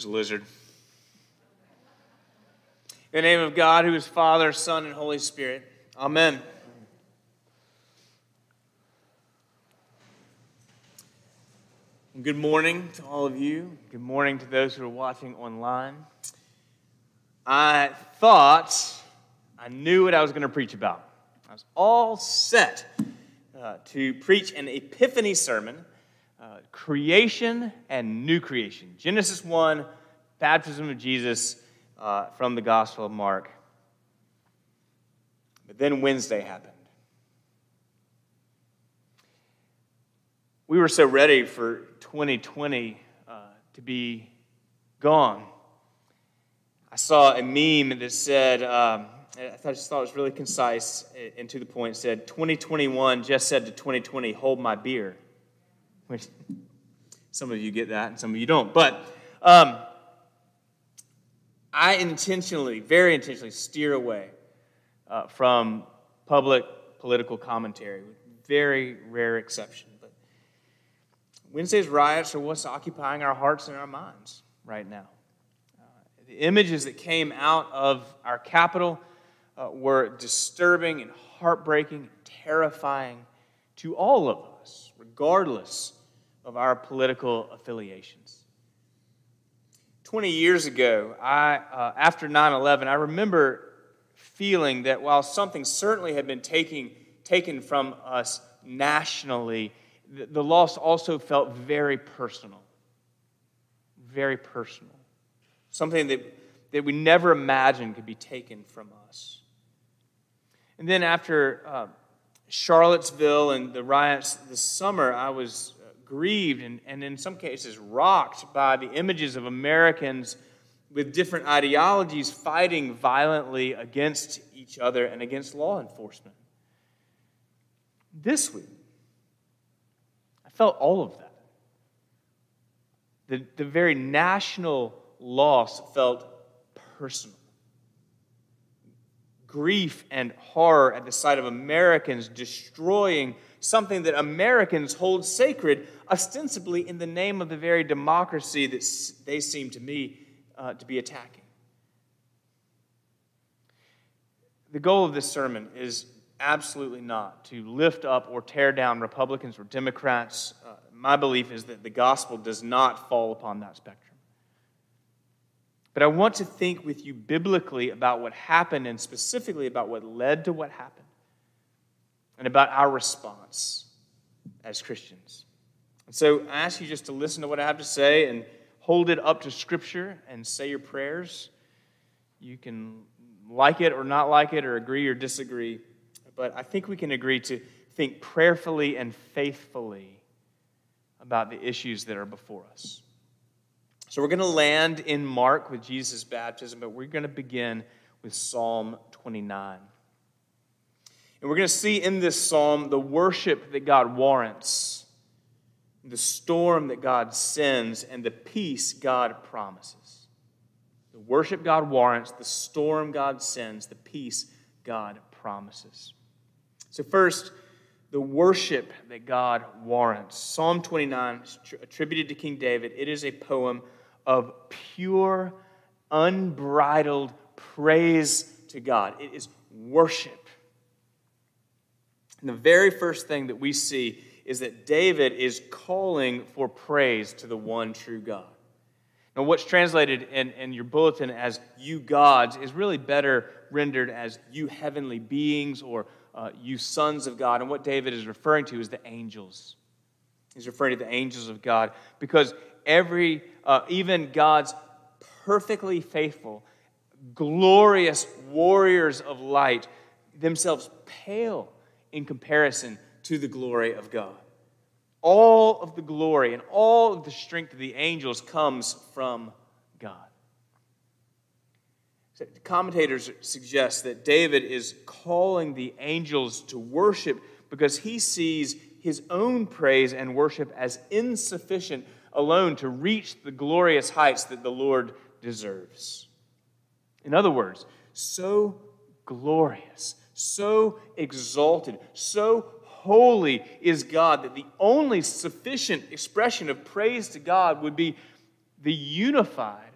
There's a lizard. In the name of God, who is Father, Son, and Holy Spirit. Amen. Good morning to all of you. Good morning to those who are watching online. I thought I knew what I was going to preach about. I was all set uh, to preach an epiphany sermon uh, creation and new creation. Genesis 1, baptism of Jesus uh, from the Gospel of Mark. But then Wednesday happened. We were so ready for 2020 uh, to be gone. I saw a meme that said, um, I just thought it was really concise and to the point. Said, 2021 just said to 2020, hold my beer. Which some of you get that and some of you don't. But um, I intentionally, very intentionally, steer away uh, from public political commentary, with very rare exception. But Wednesday's riots are what's occupying our hearts and our minds right now. Uh, the images that came out of our capital uh, were disturbing and heartbreaking, and terrifying to all of us, regardless of our political affiliations. 20 years ago, I, uh, after 9 11, I remember feeling that while something certainly had been taking, taken from us nationally, the, the loss also felt very personal. Very personal. Something that, that we never imagined could be taken from us. And then after uh, Charlottesville and the riots this summer, I was grieved and, and in some cases rocked by the images of Americans with different ideologies fighting violently against each other and against law enforcement. This week, I felt all of that. The, the very national loss felt personal. Grief and horror at the sight of Americans destroying something that Americans hold sacred, ostensibly in the name of the very democracy that they seem to me uh, to be attacking. The goal of this sermon is absolutely not to lift up or tear down Republicans or Democrats. Uh, my belief is that the gospel does not fall upon that spectrum. But I want to think with you biblically about what happened and specifically about what led to what happened and about our response as Christians. And so I ask you just to listen to what I have to say and hold it up to Scripture and say your prayers. You can like it or not like it, or agree or disagree, but I think we can agree to think prayerfully and faithfully about the issues that are before us. So we're going to land in Mark with Jesus' baptism, but we're going to begin with Psalm 29. And we're going to see in this psalm the worship that God warrants, the storm that God sends, and the peace God promises. The worship God warrants, the storm God sends, the peace God promises. So, first, the worship that God warrants. Psalm 29 is attributed to King David. It is a poem of pure, unbridled praise to God. It is worship. And the very first thing that we see is that David is calling for praise to the one true God. Now, what's translated in, in your bulletin as you gods is really better rendered as you heavenly beings or uh, you sons of God. And what David is referring to is the angels. He's referring to the angels of God because every, uh, even God's perfectly faithful, glorious warriors of light themselves pale in comparison to the glory of God. All of the glory and all of the strength of the angels comes from God. So commentators suggest that David is calling the angels to worship because he sees his own praise and worship as insufficient alone to reach the glorious heights that the Lord deserves. In other words, so glorious, so exalted, so holy is God that the only sufficient expression of praise to God would be the unified,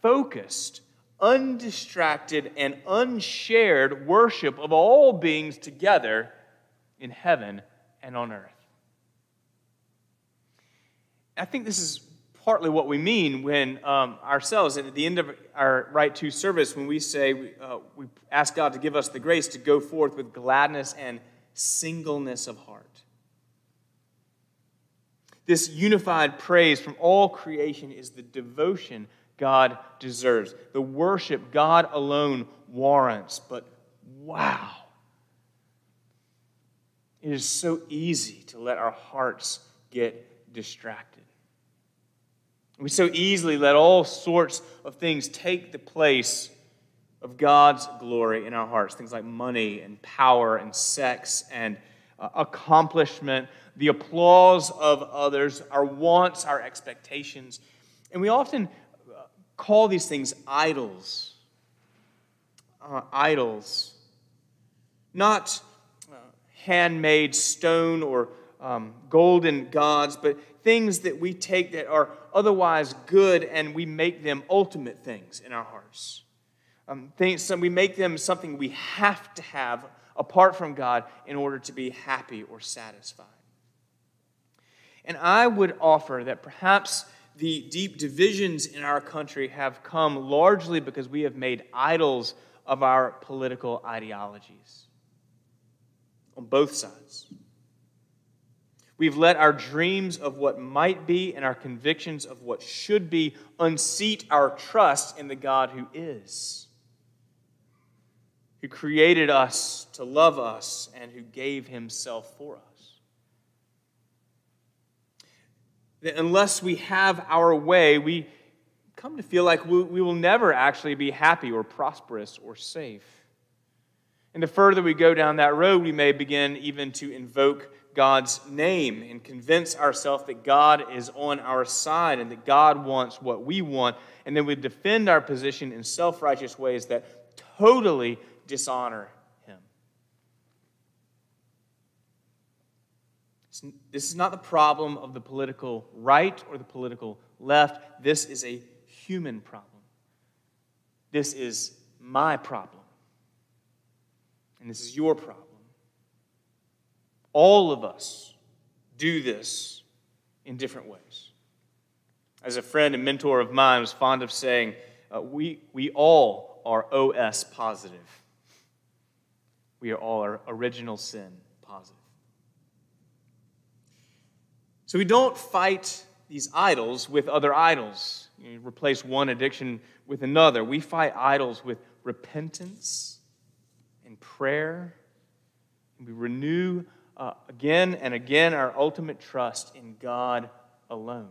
focused, undistracted, and unshared worship of all beings together in heaven and on earth. I think this is partly what we mean when um, ourselves, at the end of our Rite II service, when we say uh, we ask God to give us the grace to go forth with gladness and singleness of heart. This unified praise from all creation is the devotion God deserves, the worship God alone warrants. But wow, it is so easy to let our hearts get distracted. We so easily let all sorts of things take the place of God's glory in our hearts. Things like money and power and sex and uh, accomplishment, the applause of others, our wants, our expectations. And we often uh, call these things idols. Uh, idols. Not uh, handmade stone or um, golden gods, but things that we take that are otherwise good and we make them ultimate things in our hearts. Um, things, we make them something we have to have apart from God in order to be happy or satisfied. And I would offer that perhaps the deep divisions in our country have come largely because we have made idols of our political ideologies on both sides. We've let our dreams of what might be and our convictions of what should be unseat our trust in the God who is, who created us to love us and who gave himself for us. That unless we have our way, we come to feel like we, we will never actually be happy or prosperous or safe. And the further we go down that road, we may begin even to invoke God's name and convince ourselves that God is on our side and that God wants what we want, and then we defend our position in self righteous ways that totally dishonor Him. This is not the problem of the political right or the political left. This is a human problem. This is my problem. And this is your problem. All of us do this in different ways. As a friend and mentor of mine was fond of saying, uh, we, we all are OS positive. We are all our original sin positive. So we don't fight these idols with other idols. You replace one addiction with another. We fight idols with repentance and prayer. And we renew uh, again and again our ultimate trust in God alone.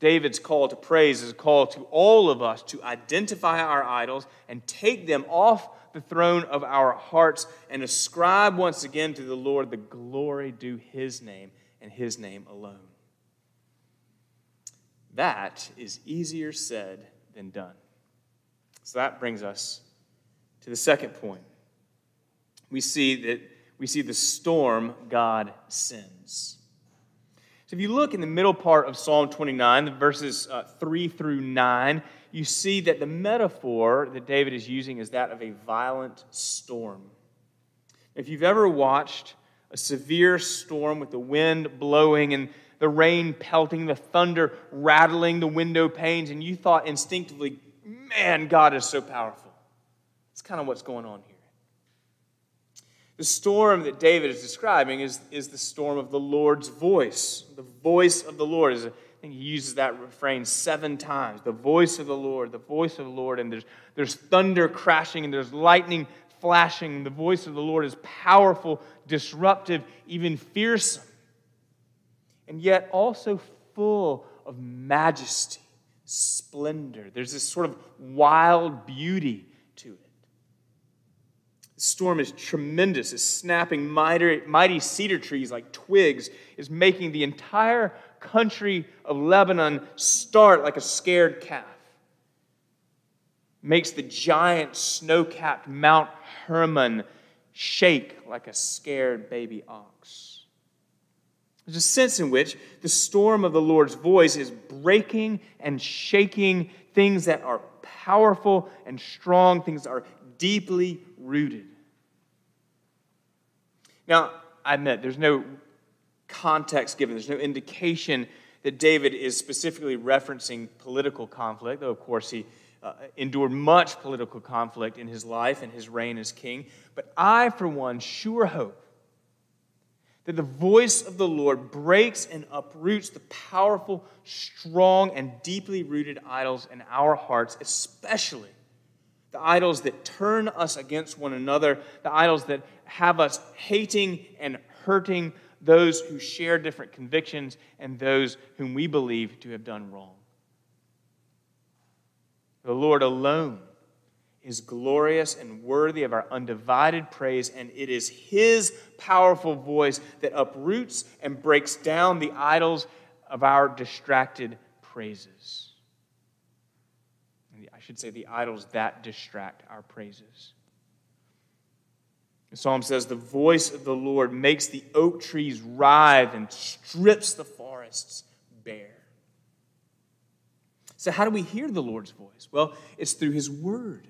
David's call to praise is a call to all of us to identify our idols and take them off the throne of our hearts and ascribe once again to the Lord the glory due his name and his name alone. That is easier said than done. So that brings us to the second point. We see that we see the storm God sends. So if you look in the middle part of Psalm 29, the verses uh, 3 through 9, you see that the metaphor that David is using is that of a violent storm. If you've ever watched a severe storm with the wind blowing and the rain pelting, the thunder rattling the window panes, and you thought instinctively, man, God is so powerful. It's kind of what's going on here. The storm that David is describing is, is the storm of the Lord's voice. The voice of the Lord is, I think he uses that refrain seven times. The voice of the Lord, the voice of the Lord, and there's, there's thunder crashing and there's lightning flashing. The voice of the Lord is powerful, disruptive, even fearsome, and yet also full of majesty, splendor. There's this sort of wild beauty the storm is tremendous. It's snapping mighty, mighty cedar trees like twigs, It's making the entire country of Lebanon start like a scared calf. Makes the giant snow capped Mount Hermon shake like a scared baby ox. There's a sense in which the storm of the Lord's voice is breaking and shaking things that are powerful and strong, things that are deeply rooted. Now, I admit, there's no context given, there's no indication that David is specifically referencing political conflict, though, of course, he uh, endured much political conflict in his life and his reign as king. But I, for one, sure hope that the voice of the Lord breaks and uproots the powerful, strong, and deeply rooted idols in our hearts, especially the idols that turn us against one another, the idols that have us hating and hurting those who share different convictions and those whom we believe to have done wrong. The Lord alone is glorious and worthy of our undivided praise, and it is His powerful voice that uproots and breaks down the idols of our distracted praises. Should say, the idols that distract our praises. The psalm says, The voice of the Lord makes the oak trees writhe and strips the forests bare. So, how do we hear the Lord's voice? Well, it's through His Word.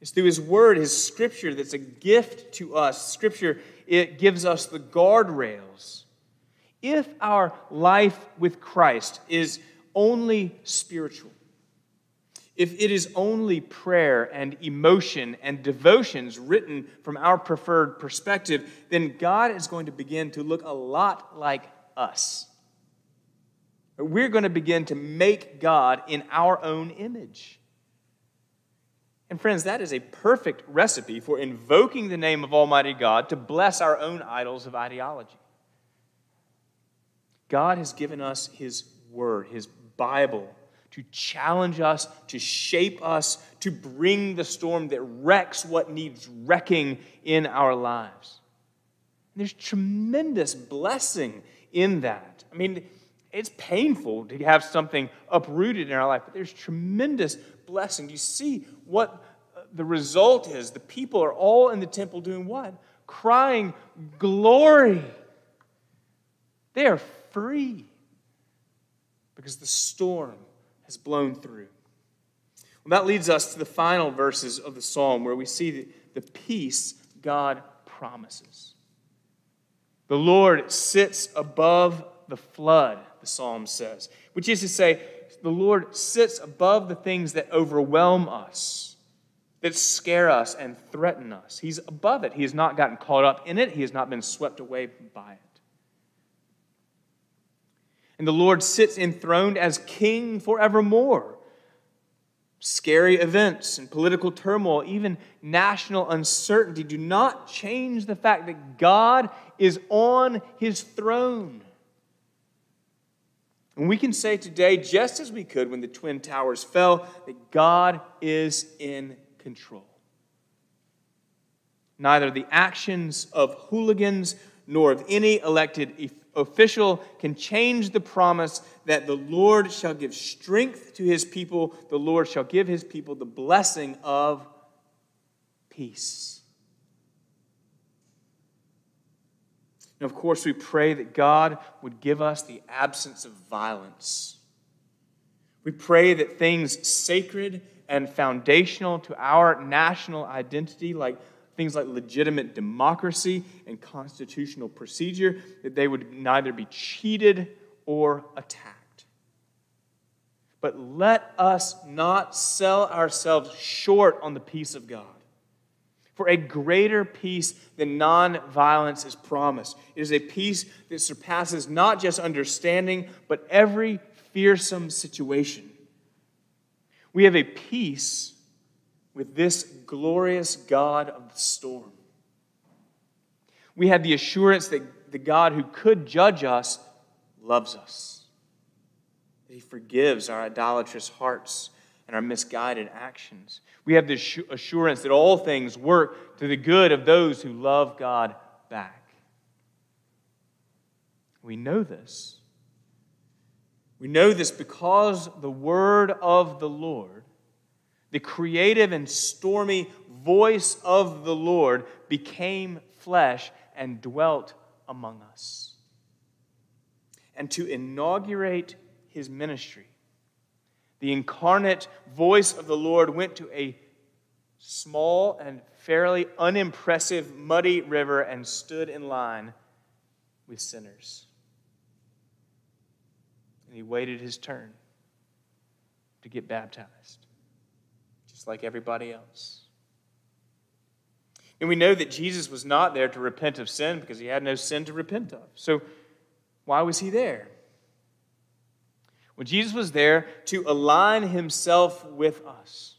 It's through His Word, His Scripture, that's a gift to us. Scripture, it gives us the guardrails. If our life with Christ is only spiritual, if it is only prayer and emotion and devotions written from our preferred perspective, then God is going to begin to look a lot like us. We're going to begin to make God in our own image. And friends, that is a perfect recipe for invoking the name of Almighty God to bless our own idols of ideology. God has given us His Word, His Bible, to challenge us, to shape us, to bring the storm that wrecks what needs wrecking in our lives. And there's tremendous blessing in that. I mean, it's painful to have something uprooted in our life, but there's tremendous blessing. You see what uh, the result is? The people are all in the temple doing what? Crying, Glory! They are free because the storm has blown through. Well, that leads us to the final verses of the psalm where we see the, peace God promises. The Lord sits above the flood, the psalm says, which is to say, the Lord sits above the things that overwhelm us, that scare us and threaten us. He's above it. He has not gotten caught up in it, He has not been swept away by it. And the Lord sits enthroned as king forevermore. Scary events and political turmoil, even national uncertainty, do not change the fact that God is on his throne. And we can say today, just as we could when the Twin Towers fell, that God is in control. Neither the actions of hooligans nor of any elected official can change the promise that the Lord shall give strength to his people, the Lord shall give his people the blessing of peace. And of course, we pray that God would give us the absence of violence. We pray that things sacred and foundational to our national identity, like things like legitimate democracy and constitutional procedure, that they would neither be cheated or attacked. But let us not sell ourselves short on the peace of God. For a greater peace than nonviolence is promised. It is a peace that surpasses not just understanding, but every fearsome situation. We have a peace with this glorious God of the storm. We have the assurance that the God who could judge us loves us, that He forgives our idolatrous hearts and our misguided actions. We have the assurance that all things work to the good of those who love God back. We know this. We know this because the word of the Lord, the creative and stormy voice of the Lord, became flesh and dwelt among us. and to inaugurate his ministry. The incarnate voice of the Lord went to a small and fairly unimpressive muddy river and stood in line with sinners. And he waited his turn to get baptized, like everybody else. And we know that Jesus was not there to repent of sin because he had no sin to repent of. So, why was he there? Well, Jesus was there to align himself with us,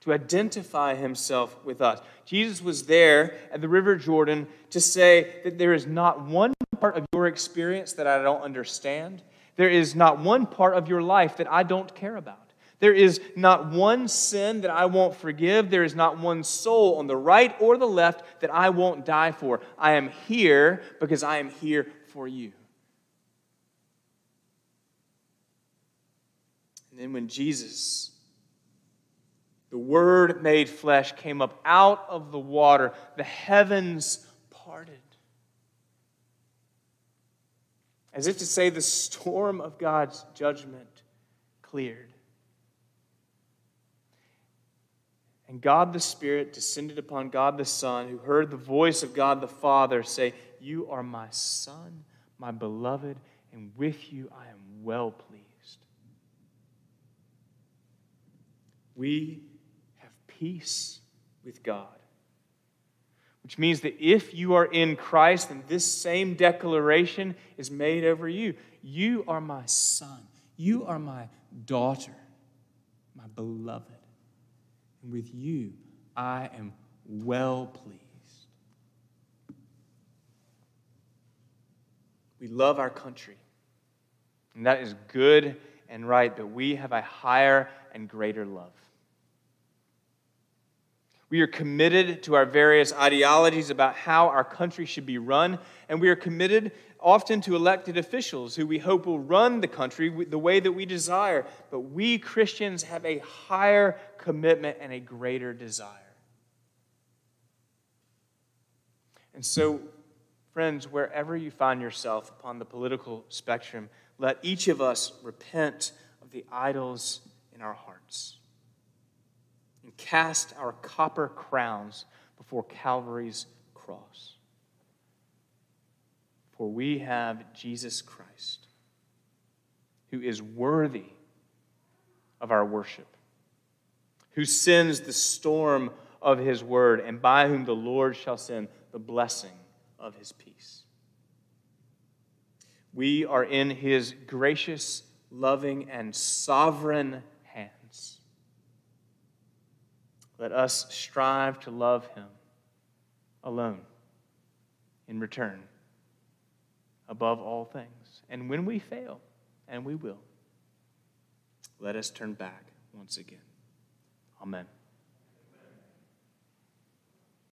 to identify himself with us. Jesus was there at the River Jordan to say that there is not one part of your experience that I don't understand. There is not one part of your life that I don't care about. There is not one sin that I won't forgive. There is not one soul on the right or the left that I won't die for. I am here because I am here for you. And then when Jesus, the Word made flesh, came up out of the water, the heavens parted. As if to say, the storm of God's judgment cleared. And God the Spirit descended upon God the Son, who heard the voice of God the Father say, You are my Son, my beloved, and with you I am well pleased. We have peace with God. Which means that if you are in Christ, then this same declaration is made over you. You are my son. You are my daughter, my beloved. And with you, I am well pleased. We love our country, and that is good and right, but we have a higher and greater love. We are committed to our various ideologies about how our country should be run, and we are committed often to elected officials who we hope will run the country the way that we desire. But we Christians have a higher commitment and a greater desire. And so, friends, wherever you find yourself upon the political spectrum, let each of us repent of the idols in our hearts and cast our copper crowns before Calvary's cross. For we have Jesus Christ, who is worthy of our worship, who sends the storm of his word, and by whom the Lord shall send the blessing of his peace. We are in his gracious, loving, and sovereign hands. Let us strive to love him alone in return above all things. And when we fail, and we will, let us turn back once again. Amen.